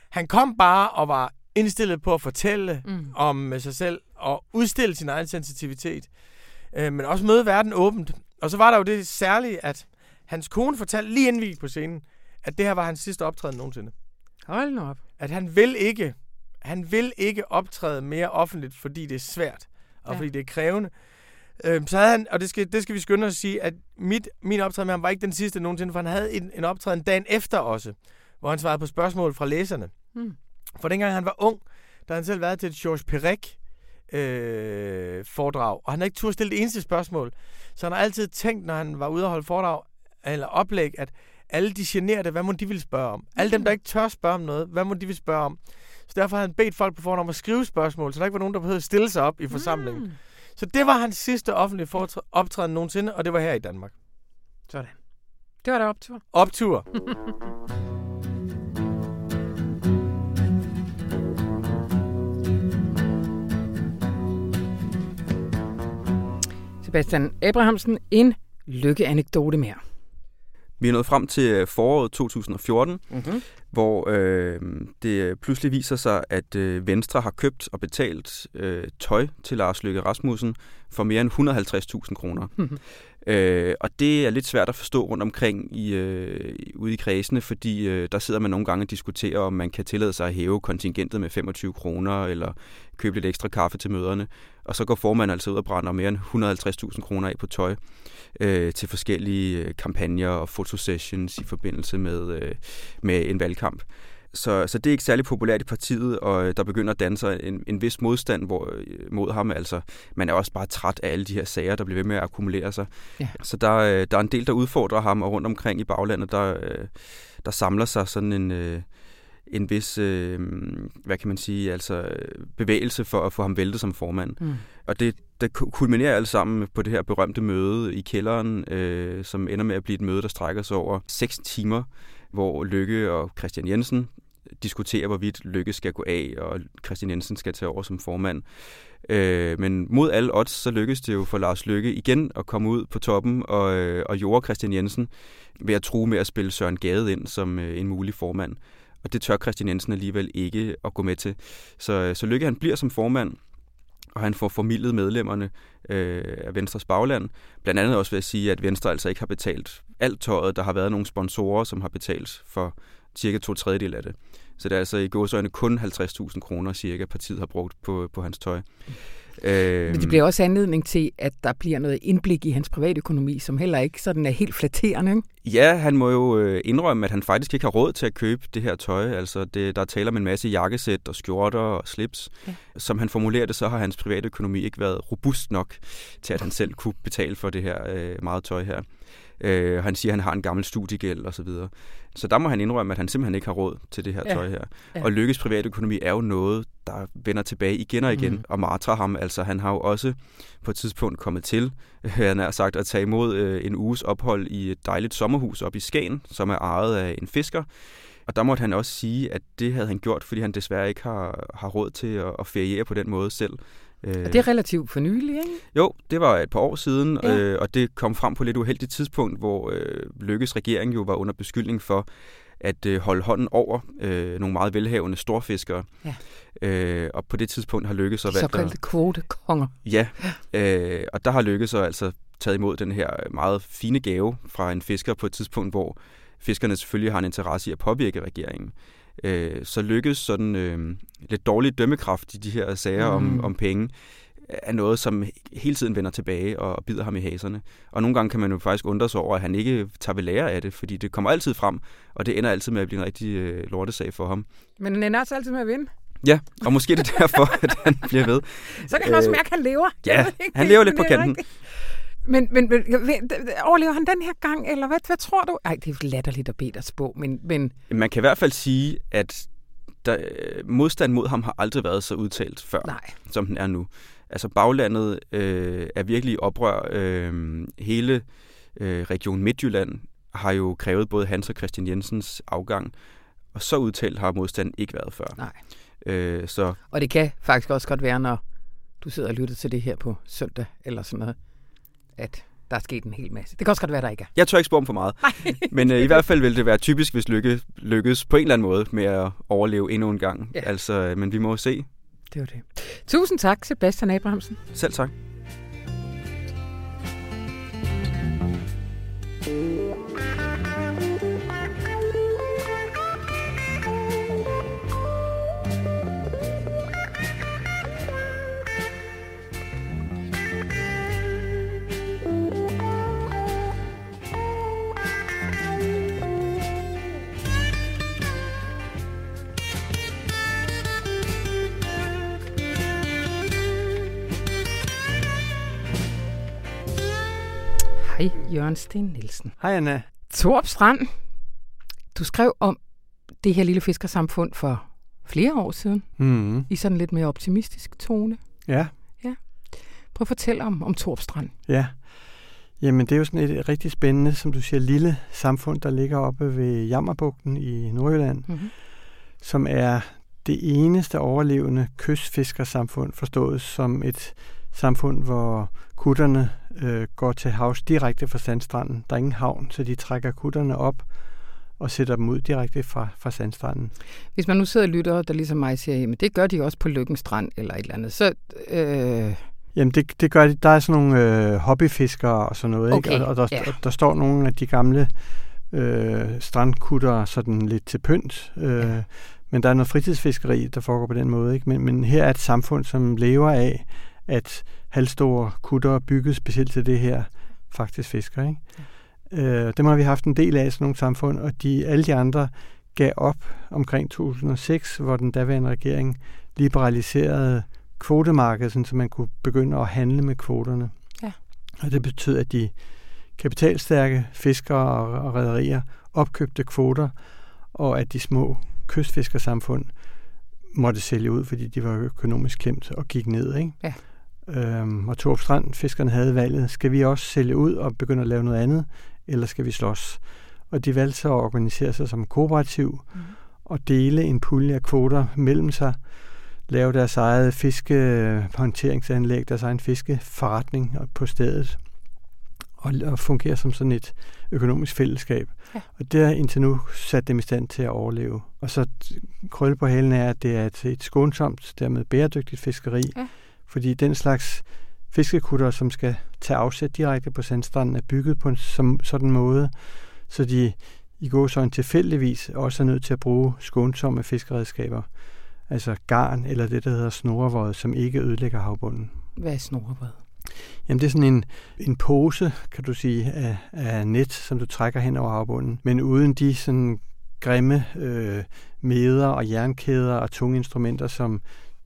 S4: Han kom bare og var indstillet på at fortælle mm. om sig selv og udstille sin egen sensitivitet, øh, men også møde verden åbent. Og så var der jo det særlige, at hans kone fortalte lige inden vi gik på scenen, at det her var hans sidste optræden nogensinde.
S1: Hold nu op.
S4: At han vil ikke, han vil ikke optræde mere offentligt, fordi det er svært, og ja. fordi det er krævende. Øh, så havde han, og det skal, det skal vi skynde os at sige, at mit, min optræden med ham var ikke den sidste nogensinde, for han havde en, en optræden dagen efter også, hvor han svarede på spørgsmål fra læserne. Hmm. For dengang han var ung, der havde han selv været til et Georges Perec øh, foredrag, og han har ikke turde stille det eneste spørgsmål. Så han har altid tænkt, når han var ude og holde foredrag eller oplæg, at alle de generede, hvad må de ville spørge om? Alle dem, der ikke tør spørge om noget, hvad må de ville spørge om? Så derfor havde han bedt folk på forhånd om at skrive spørgsmål, så der ikke var nogen, der behøvede at stille sig op i forsamlingen. Mm. Så det var hans sidste offentlige optræden nogensinde, og det var her i Danmark.
S1: Sådan. Det var der optur.
S4: Optur.
S1: Sebastian Abrahamsen, en lykkeanekdote mere.
S2: Vi er nået frem til øh, foråret 2014, mm-hmm. hvor øh, det pludselig viser sig, at øh, Venstre har købt og betalt øh, tøj til Lars Løkke Rasmussen for mere end 150.000 kroner. Mm-hmm. Øh, og det er lidt svært at forstå rundt omkring i, øh, ude i kredsene, fordi øh, der sidder man nogle gange og diskuterer, om man kan tillade sig at hæve kontingentet med 25 kroner, eller købe lidt ekstra kaffe til møderne. Og så går formanden altså ud og brænder mere end 150.000 kroner af på tøj øh, til forskellige øh, kampagner og fotosessions i forbindelse med, øh, med en valgkamp. Så, så det er ikke særlig populært i partiet, og øh, der begynder at danne sig en, en vis modstand hvor, øh, mod ham. Altså, man er også bare træt af alle de her sager, der bliver ved med at akkumulere sig. Ja. Så der, der er en del, der udfordrer ham, og rundt omkring i baglandet, der, der samler sig sådan en, en vis, øh, hvad kan man sige, altså bevægelse for at få ham væltet som formand. Mm. Og det, det kulminerer alle sammen på det her berømte møde i kælderen, øh, som ender med at blive et møde, der strækker sig over seks timer, hvor Lykke og Christian Jensen diskuterer, hvorvidt Lykke skal gå af, og Christian Jensen skal tage over som formand. Øh, men mod alle odds, så lykkes det jo for Lars Lykke igen at komme ud på toppen og, øh, og jorde Christian Jensen ved at true med at spille Søren Gade ind som øh, en mulig formand. Og det tør Christian Jensen alligevel ikke at gå med til. Så, øh, så Lykke han bliver som formand, og han får formidlet medlemmerne øh, af Venstres bagland. Blandt andet også ved at sige, at Venstre altså ikke har betalt alt tøjet. Der har været nogle sponsorer, som har betalt for cirka to tredjedel af det. Så det er altså i gåsøjne kun 50.000 kroner cirka, partiet har brugt på, på hans tøj.
S1: Øh, Men det bliver også anledning til, at der bliver noget indblik i hans privatøkonomi, som heller ikke sådan er helt flatterende. Ikke?
S2: Ja, han må jo øh, indrømme, at han faktisk ikke har råd til at købe det her tøj. Altså, det, der taler om en masse jakkesæt og skjorter og slips. Ja. Som han formulerer det, så har hans privatøkonomi ikke været robust nok til, at han selv kunne betale for det her øh, meget tøj her. Øh, han siger, at han har en gammel studiegæld og så videre. Så der må han indrømme, at han simpelthen ikke har råd til det her ja. tøj her. Ja. Og Lykkes privatøkonomi er jo noget, der vender tilbage igen og igen, mm. og martrer ham. Altså, han har jo også på et tidspunkt kommet til, han har sagt, at tage imod øh, en uges ophold i et dejligt sommerhus op i Skagen, som er ejet af en fisker. Og der måtte han også sige, at det havde han gjort, fordi han desværre ikke har, har råd til at, at feriere på den måde selv.
S1: Og det er relativt for nylig, ikke?
S2: Jo, det var et par år siden, ja. øh, og det kom frem på et lidt uheldigt tidspunkt, hvor øh, Lykkes regering jo var under beskyldning for at øh, holde hånden over øh, nogle meget velhavende storfiskere. Ja. Øh, og på det tidspunkt har Lykke så valgt
S1: Såkaldte kvotekonger.
S2: Ja, øh, og der har Lykke så altså taget imod den her meget fine gave fra en fisker på et tidspunkt, hvor fiskerne selvfølgelig har en interesse i at påvirke regeringen øh, så lykkes sådan øh, lidt dårlig dømmekraft i de her sager mm. om, om penge, er noget, som hele tiden vender tilbage og bider ham i haserne. Og nogle gange kan man jo faktisk undre sig over, at han ikke tager ved lære af det, fordi det kommer altid frem, og det ender altid med at blive en rigtig øh, lortesag for ham.
S1: Men han ender også altid med at vinde.
S2: Ja, og måske det er derfor, at han bliver ved.
S1: Så kan han også mærke, at han lever.
S2: Ja, han lever lidt på kanten. Rigtigt.
S1: Men, men, men overlever han den her gang, eller hvad, hvad tror du? Ej, det er latterligt at bede dig spå, men, men...
S2: Man kan i hvert fald sige, at der, øh, modstand mod ham har aldrig været så udtalt før, Nej. som den er nu. Altså baglandet øh, er virkelig i oprør. Øh, hele øh, Region Midtjylland har jo krævet både Hans og Christian Jensens afgang, og så udtalt har modstanden ikke været før.
S1: Nej.
S2: Øh, så...
S1: Og det kan faktisk også godt være, når du sidder og lytter til det her på søndag, eller sådan noget, at der er sket en hel masse. Det kan også godt være, der ikke er.
S2: Jeg tør ikke spore for meget. Men øh, i hvert fald vil det være typisk, hvis Lykke lykkes på en eller anden måde med at overleve endnu en gang. Ja. Altså, men vi må se.
S1: Det var det. Tusind tak, Sebastian Abrahamsen.
S2: Selv tak.
S1: Hej, Jørgen Sten Nielsen.
S5: Hej, Anna.
S1: Torp Strand, du skrev om det her lille fiskersamfund for flere år siden. Mm. I sådan lidt mere optimistisk tone.
S5: Ja.
S1: Ja. Prøv at fortælle om, om Torp Strand.
S5: Ja. Jamen, det er jo sådan et rigtig spændende, som du siger, lille samfund, der ligger oppe ved Jammerbugten i Nordjylland, mm-hmm. som er det eneste overlevende kystfiskersamfund, forstået som et samfund, hvor kutterne øh, går til havs direkte fra sandstranden. Der er ingen havn, så de trækker kutterne op og sætter dem ud direkte fra, fra sandstranden.
S1: Hvis man nu sidder og lytter, der ligesom mig siger, at det gør de også på Lykken Strand eller et eller andet, så... Øh
S5: Jamen, det, det gør de. Der er sådan nogle øh, hobbyfiskere og sådan noget,
S1: Okay,
S5: ikke? Og, og der,
S1: ja.
S5: der står nogle af de gamle øh, strandkutter sådan lidt til pynt. Øh,
S1: Ja.
S5: Men der er noget fritidsfiskeri, der foregår på den måde, ikke? Men, men her er et samfund, som lever af, at halvstore kutter bygget specielt til det her faktisk fisker, ikke? Øh, dem har vi haft en del af i sådan nogle samfund, og de, alle de andre gav op omkring 2006, hvor den daværende regering liberaliserede kvotemarkedet, så man kunne begynde at handle med kvoterne.
S1: Ja.
S5: Og det betød, at de kapitalstærke fiskere og, og rædderier opkøbte kvoter, og at de små kystfiskersamfund måtte sælge ud, fordi de var økonomisk klemt og gik ned. Ikke?
S1: Ja.
S5: Øhm, og Torp Strand, fiskerne havde valget, skal vi også sælge ud og begynde at lave noget andet, eller skal vi slås? Og de valgte så at organisere sig som kooperativ
S1: Mm.
S5: og dele en pulje af kvoter mellem sig, lave deres eget fiskehåndteringsanlæg, deres egen fiskeforretning på stedet, og, og fungere som sådan et økonomisk fællesskab.
S1: Ja.
S5: Og det har indtil nu sat dem i stand til at overleve. Og så krølle på halen er, at det er et, et skånsomt, dermed bæredygtigt fiskeri,
S1: Ja.
S5: Fordi den slags fiskekutter, som skal tage afsæt direkte på sandstranden, er bygget på en som, sådan måde, så de i går så en tilfældigvis også er nødt til at bruge skånsomme fiskeredskaber, altså garn eller det, der hedder snorevåd, som ikke ødelægger havbunden.
S1: Hvad er snorevred?
S5: Jamen det er sådan en, en pose, kan du sige, af, af net, som du trækker hen over havbunden, men uden de sådan grimme øh, meder og jernkæder og tunge instrumenter, som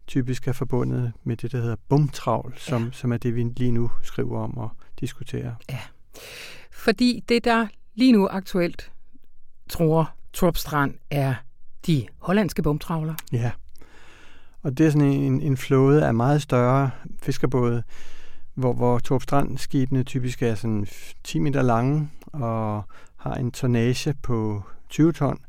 S5: typisk er forbundet med det, der hedder bumtravl, som,
S1: Ja.
S5: ja. som er det, vi lige nu skriver om og diskuterer.
S1: Fordi det, der lige nu aktuelt tror Torp Strand, er de hollandske bomtravler.
S5: Ja. Og det er sådan en, en flåde af meget større fiskerbåde, hvor, hvor Torp Strand-skibene typisk er sådan 10 meter lange og har en tonnage på 20 ton.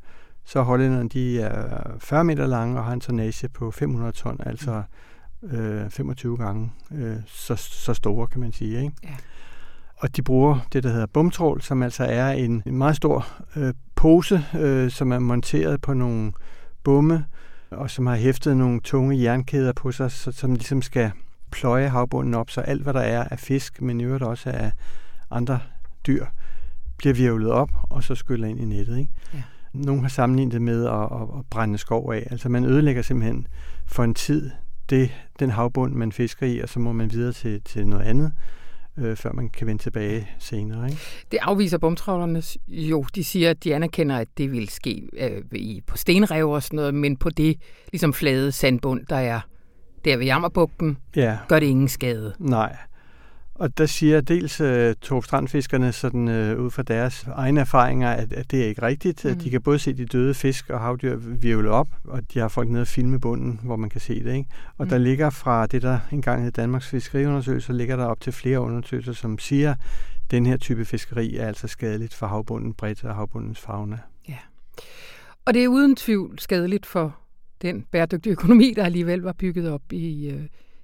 S5: Så hollænderne de er 40 meter lange og har en tonnage på 500 ton, altså øh, 25 gange øh, så, så store, kan man sige. Ikke?
S1: Ja.
S5: Og de bruger det, der hedder bumtrål, som altså er en, en meget stor øh, pose, øh, som er monteret på nogle bomme, og som har hæftet nogle tunge jernkæder på sig, så, som ligesom skal pløje havbunden op, så alt, hvad der er af fisk, men i øvrigt også af andre dyr, bliver virvlet op, og så skyller ind i nettet. Ikke?
S1: Ja.
S5: Nogle har sammenlignet det med at, at, at brænde skov af. Altså man ødelægger simpelthen for en tid det, den havbund, man fisker i, og så må man videre til, til noget andet, øh, før man kan vende tilbage senere. Ikke?
S1: Det afviser bomtravlerne jo. De siger, at de anerkender, at det vil ske øh, i, på stenrev og sådan noget, men på det ligesom flade sandbund, der er der ved Jammerbugten,
S5: Ja,
S1: gør det ingen skade.
S5: nej. Og der siger dels uh, Torp Strandfiskerne sådan, uh, ud fra deres egne erfaringer, at, at det er ikke rigtigt.
S1: Mm.
S5: De kan både se de døde fisk og havdyr virvle op, og de har folk nede og filme bunden, hvor man kan se det. Ikke? Og
S1: Mm.
S5: der ligger fra det, der engang hed Danmarks Fiskeriundersøgelse, ligger der op til flere undersøgelser, som siger, at den her type fiskeri er altså skadeligt for havbunden bredt og havbundens fauna.
S1: Og det er uden tvivl skadeligt for den bæredygtige økonomi, der alligevel var bygget op i, øh,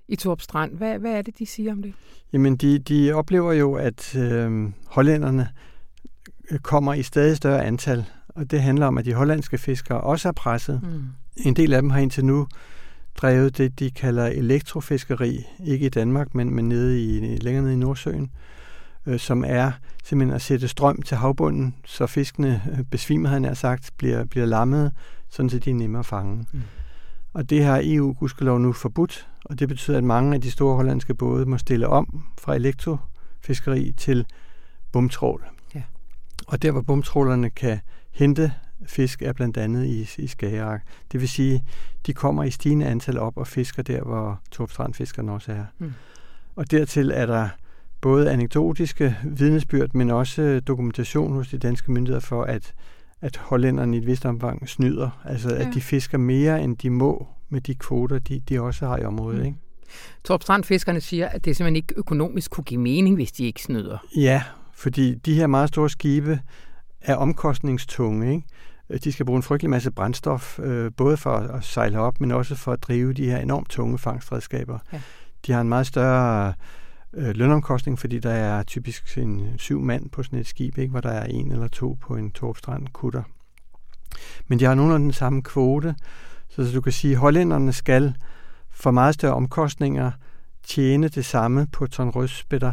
S1: i Torp Strand. Hvad, hvad er det, de siger om det?
S5: Jamen, de, de oplever jo, at øh, hollænderne øh, kommer i stadig større antal, og det handler om, at de hollandske fiskere også er presset.
S1: Mm.
S5: En del af dem har indtil nu drevet det, de kalder elektrofiskeri, ikke i Danmark, men, men nede i, længere nede i Nordsøen, øh, som er simpelthen at sætte strøm til havbunden, så fiskene øh, besvimer, han er sagt, bliver, bliver lammet, sådan så de er nemmere at fange.
S1: Mm.
S5: Og det har EU gudskelov nu forbudt, og det betyder, at mange af de store hollandske både må stille om fra elektrofiskeri til bumtrål.
S1: Ja.
S5: Og der, hvor bumtrålerne kan hente fisk, er blandt andet i, i Skagerrak. Det vil sige, de kommer i stigende antal op og fisker der, hvor Torp Strandfiskerne også er.
S1: Mm.
S5: Og dertil er der både anekdotiske vidnesbyrd, men også dokumentation hos de danske myndigheder for, at, at hollænderne i et vist omfang snyder. Altså,
S1: Ja.
S5: at de fisker mere, end de må med de kvoter, de, de også har i området.
S1: Mm.
S5: Ikke?
S1: Torp Strand-fiskerne siger, at det simpelthen ikke økonomisk kunne give mening, hvis de ikke snyder.
S5: Ja, fordi de her meget store skibe er omkostningstunge. Ikke? Øh, De skal bruge en frygtelig masse brændstof, øh, både for at sejle op, men også for at drive de her enormt tunge fangstredskaber.
S1: Ja.
S5: De har en meget større øh, lønomkostning, fordi der er typisk en syv mand på sådan et skib, ikke? hvor der er en eller to på en Torpstrand kutter. Men de har nogenlunde den samme kvote, så, så du kan sige, at hollænderne skal for meget større omkostninger tjene det samme på ton rødspætter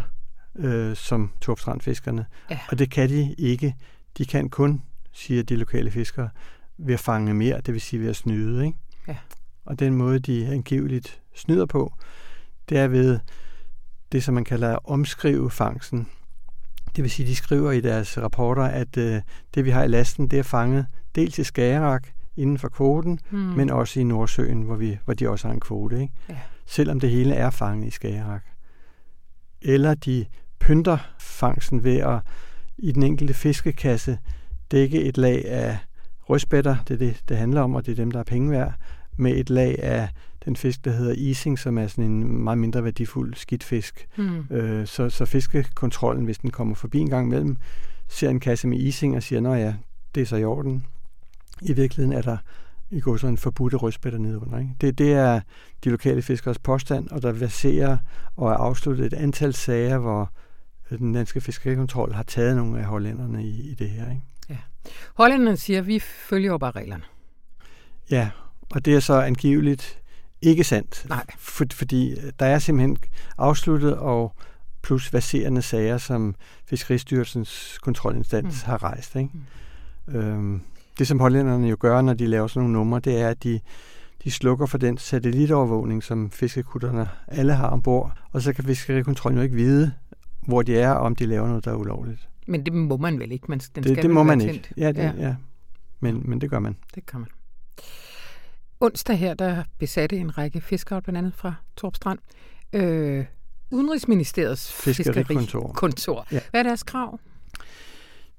S5: øh, som Torpstrandfiskerne. Ja. Og det kan de ikke. De kan kun, siger de lokale fiskere, ved at fange mere, det vil sige ved at snyde. Ikke? Ja. Og den måde, de angiveligt snyder på, det er ved det, som man kalder omskrive fangsten. Det vil sige, de skriver i deres rapporter, at øh, det, vi har i lasten, det er fanget dels i Skagerak inden for kvoten, hmm. men også i Nordsøen, hvor, vi, hvor de også har en kvote. Ikke? Ja. Selvom det hele er fanget i Skagerak. Eller de pynter fangsten ved at i den enkelte fiskekasse dække et lag af rødspætter, det er det, det handler om, og det er dem, der er penge værd, med et lag af den fisk, der hedder ising, som er sådan en meget mindre værdifuld skidtfisk. Mm. Øh, så, så fiskekontrollen, hvis den kommer forbi en gang imellem, ser en kasse med ising og siger, nå ja, det er så i orden. I virkeligheden er der i går sådan en forbudte rødspætter nede under. Ikke? Det, det er de lokale fiskers påstand, og der verserer og er afsluttet et antal sager, hvor den danske fiskerikontrol har taget nogle af hollænderne i, i det her. Ikke?
S1: Ja. Hollænderne siger, at vi følger jo bare reglerne.
S5: Ja, og det er så angiveligt ikke sandt.
S1: Nej.
S5: For, fordi der er simpelthen afsluttet og plus verserende sager, som Fiskeristyrelsens kontrolinstans mm. har rejst. Ikke? Mm. Øhm, det, som hollænderne jo gør, når de laver sådan nogle numre, det er, at de, de slukker for den satellitovervågning, som fiskekutterne alle har ombord, og så kan fiskerikontrollen jo ikke vide, hvor de er, og om de laver noget, der er ulovligt.
S1: Men det må man vel ikke? Man,
S5: den det, skal det må man ikke. Ja, det, ja. ja. Men, men det gør man.
S1: Det kan man. Onsdag her, der besatte en række fiskere, blandt andet fra Torp Strand, øh, Udenrigsministeriets fiskerikontor. Kontor. Ja. Hvad er deres krav?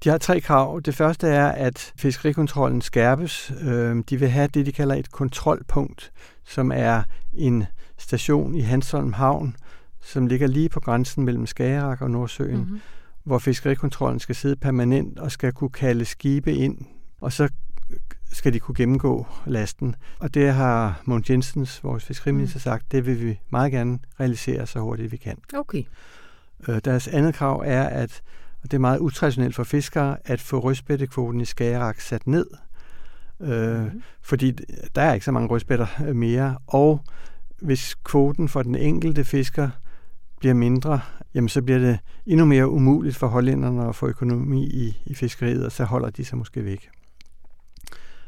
S5: De har tre krav. Det første er, at fiskerikontrollen skærpes. Øh, de vil have det, de kalder et kontrolpunkt, som er en station i Hansholm Havn, som ligger lige på grænsen mellem Skagerak og Nordsøen, mm-hmm. hvor fiskerikontrollen skal sidde permanent og skal kunne kalde skibe ind, og så skal de kunne gennemgå lasten. Og det har Mogens Jensens, vores fiskeriminister, mm. sagt, det vil vi meget gerne realisere så hurtigt vi kan.
S1: Okay.
S5: Øh, deres andet krav er, at og det er meget utraditionelt for fiskere, at få rødspættekvoten i Skagerak sat ned. Øh, mm. Fordi der er ikke så mange rødspætter mere, og hvis kvoten for den enkelte fisker bliver mindre, jamen så bliver det endnu mere umuligt for hollænderne at få økonomi i, i fiskeriet, og så holder de sig måske væk.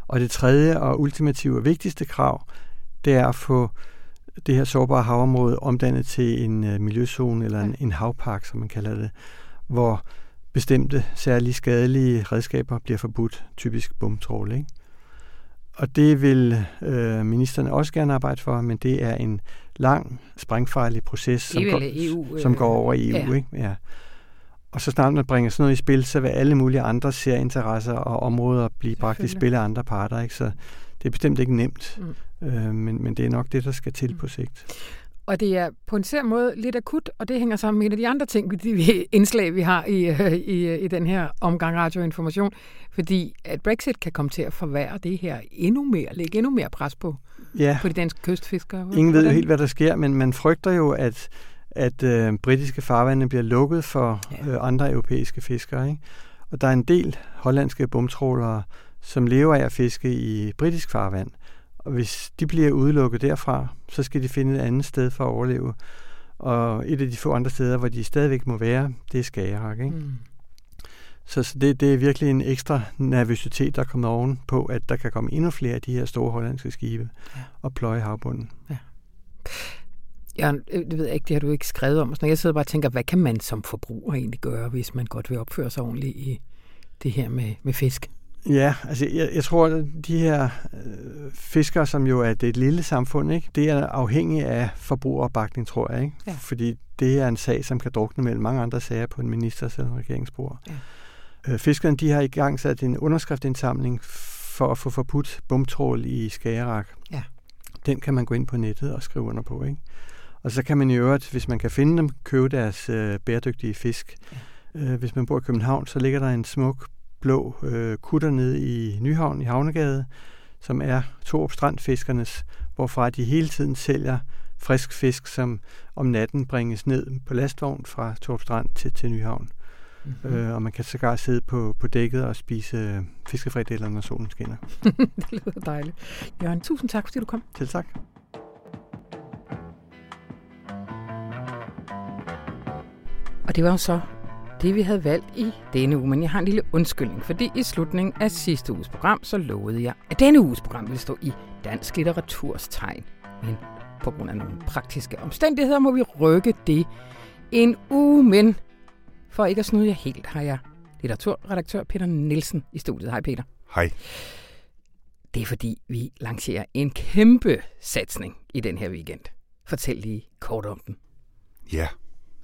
S5: Og det tredje og ultimative og vigtigste krav, det er at få det her sårbare havområde omdannet til en uh, miljøzone eller en, en havpark, som man kalder det, hvor bestemte, særligt skadelige redskaber bliver forbudt, typisk bumtrål. Ikke? Og det vil øh, ministerne også gerne arbejde for, men det er en lang, sprængfarlig proces, som, går, EU, som går over i EU. Ja. Ikke? Ja. Og så snart man bringer sådan noget i spil, så vil alle mulige andre serinteresser og områder blive bragt i spil af andre parter. Ikke? Så det er bestemt ikke nemt, mm. øh, men, men det er nok det, der skal til mm. på sigt.
S1: Og det er på en sær måde lidt akut, og det hænger sammen med en af de andre ting, de indslag, vi har i, øh, i, i den her omgang radioinformation. Fordi at Brexit kan komme til at forværre det her endnu mere, lægge endnu mere pres på, ja. på de danske kystfiskere.
S5: Ingen ved jo helt, hvad der sker, men man frygter jo, at at øh, britiske farvande bliver lukket for øh, andre europæiske fiskere. Ikke? Og der er en del hollandske bumtrålere, som lever af at fiske i britisk farvand. Og hvis de bliver udelukket derfra, så skal de finde et andet sted for at overleve. Og et af de få andre steder, hvor de stadigvæk må være, det er Skagerrak. Ikke? Mm. Så, så det, det er virkelig en ekstra nervøsitet, der kommer oven på, at der kan komme endnu flere af de her store hollandske skibe ja. og pløje havbunden. Ja.
S1: Ja, øh, det ved jeg ikke, det har du ikke skrevet om. Så jeg sidder bare og tænker, hvad kan man som forbruger egentlig gøre, hvis man godt vil opføre sig ordentligt i det her med, med fisk?
S5: Ja, altså jeg, jeg tror, at de her øh, fiskere, som jo er det et lille samfund, ikke, det er afhængigt af forbrugeropbakning, tror jeg. Ikke? Ja. Fordi det er en sag, som kan drukne mellem mange andre sager på en ministers eller regeringsbord. Ja. Øh, fiskerne de har i gang sat en underskriftindsamling for at få forbudt bumtrål i Skagerak. Ja. Den kan man gå ind på nettet og skrive under på. Ikke? Og så kan man i øvrigt, hvis man kan finde dem, købe deres øh, bæredygtige fisk. Ja. Øh, hvis man bor i København, så ligger der en smuk blå øh, kutter nede i Nyhavn i Havnegade, som er to Strandfiskernes, hvorfra de hele tiden sælger frisk fisk, som om natten bringes ned på lastvogn fra Torp Strand til, til Nyhavn. Mm-hmm. Øh, og man kan sågar sidde på, på dækket og spise øh, fiskefrikadeller, når solen skinner.
S1: det lyder dejligt. Jørgen, tusind tak, fordi du kom.
S5: Til tak.
S1: Og det var jo så det, vi havde valgt i denne uge. Men jeg har en lille undskyldning, fordi i slutningen af sidste uges program, så lovede jeg, at denne uges program ville stå i dansk litteraturs tegn. Men på grund af nogle praktiske omstændigheder må vi rykke det en uge, men for ikke at snyde jer helt, har jeg litteraturredaktør Peter Nielsen i studiet. Hej Peter.
S6: Hej.
S1: Det er fordi, vi lancerer en kæmpe satsning i den her weekend. Fortæl lige kort om den.
S6: Ja,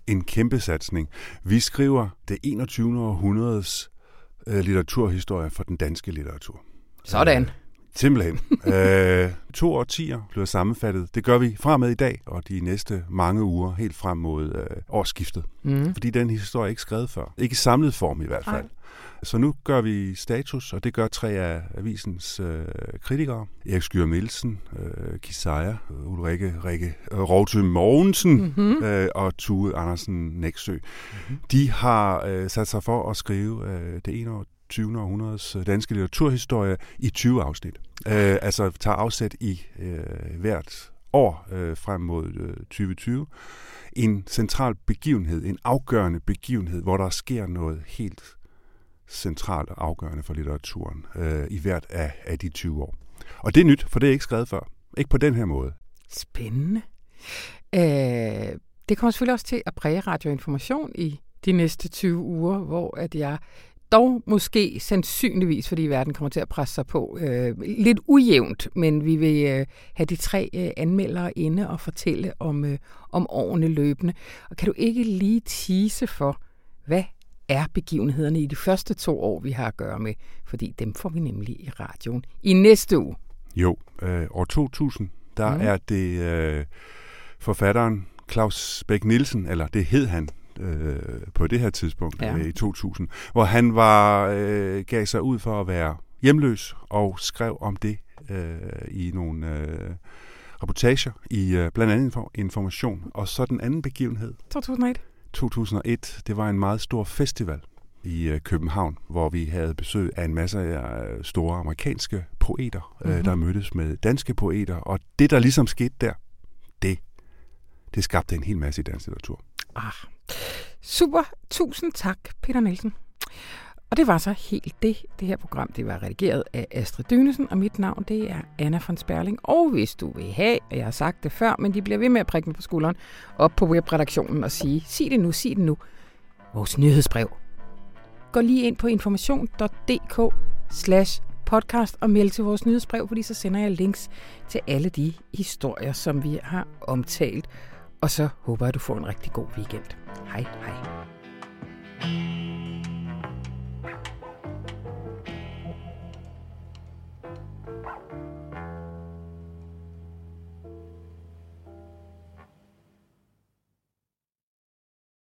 S6: en kæmpe satsning. Vi skriver det 21. århundredes øh, litteraturhistorie for den danske litteratur.
S1: Sådan.
S6: Simpelthen. øh, to årtier bliver sammenfattet. Det gør vi fremad i dag og de næste mange uger, helt frem mod øh, årsskiftet. Mm. Fordi den historie er ikke skrevet før. Ikke i samlet form i hvert fald. Ej. Så nu gør vi status, og det gør tre af avisens øh, kritikere. Erik Skyer Nielsen, øh, Kisaja, Ulrike Rikke øh, Rovtø Mogensen mm-hmm. øh, og Tue Andersen Næksø. Mm-hmm. De har øh, sat sig for at skrive øh, det ene 20. århundredes øh, danske litteraturhistorie i 20 afsnit. Øh, altså tager afsæt i øh, hvert år øh, frem mod øh, 2020. En central begivenhed, en afgørende begivenhed, hvor der sker noget helt centralt og afgørende for litteraturen øh, i hvert af, af de 20 år. Og det er nyt, for det er ikke skrevet før. Ikke på den her måde.
S1: Spændende. Øh, det kommer selvfølgelig også til at præge radioinformation i de næste 20 uger, hvor at jeg dog måske sandsynligvis, fordi verden kommer til at presse sig på, øh, lidt ujævnt, men vi vil øh, have de tre øh, anmeldere inde og fortælle om, øh, om årene løbende. Og kan du ikke lige tease for, hvad er begivenhederne i de første to år, vi har at gøre med? Fordi dem får vi nemlig i radioen i næste uge.
S6: Jo, øh, år 2000, der mm. er det øh, forfatteren Claus Bæk Nielsen, eller det hed han øh, på det her tidspunkt ja. øh, i 2000, hvor han var øh, gav sig ud for at være hjemløs og skrev om det øh, i nogle øh, reportager i øh, blandt andet Information. Og så den anden begivenhed.
S1: 2001.
S6: 2001, det var en meget stor festival i øh, København, hvor vi havde besøg af en masse øh, store amerikanske poeter, mm-hmm. øh, der mødtes med danske poeter. Og det, der ligesom skete der, det, det skabte en hel masse i dansk litteratur.
S1: Ah, super. Tusind tak, Peter Nielsen. Og det var så helt det. Det her program det var redigeret af Astrid Dynesen, og mit navn det er Anna von Sperling. Og hvis du vil have, og jeg har sagt det før, men de bliver ved med at prikke mig på skulderen, op på webredaktionen og sige, sig det nu, sig det nu. Vores nyhedsbrev. Gå lige ind på information.dk slash podcast og meld til vores nyhedsbrev, fordi så sender jeg links til alle de historier, som vi har omtalt. Og så håber jeg, at du får en rigtig god weekend. Hej hej.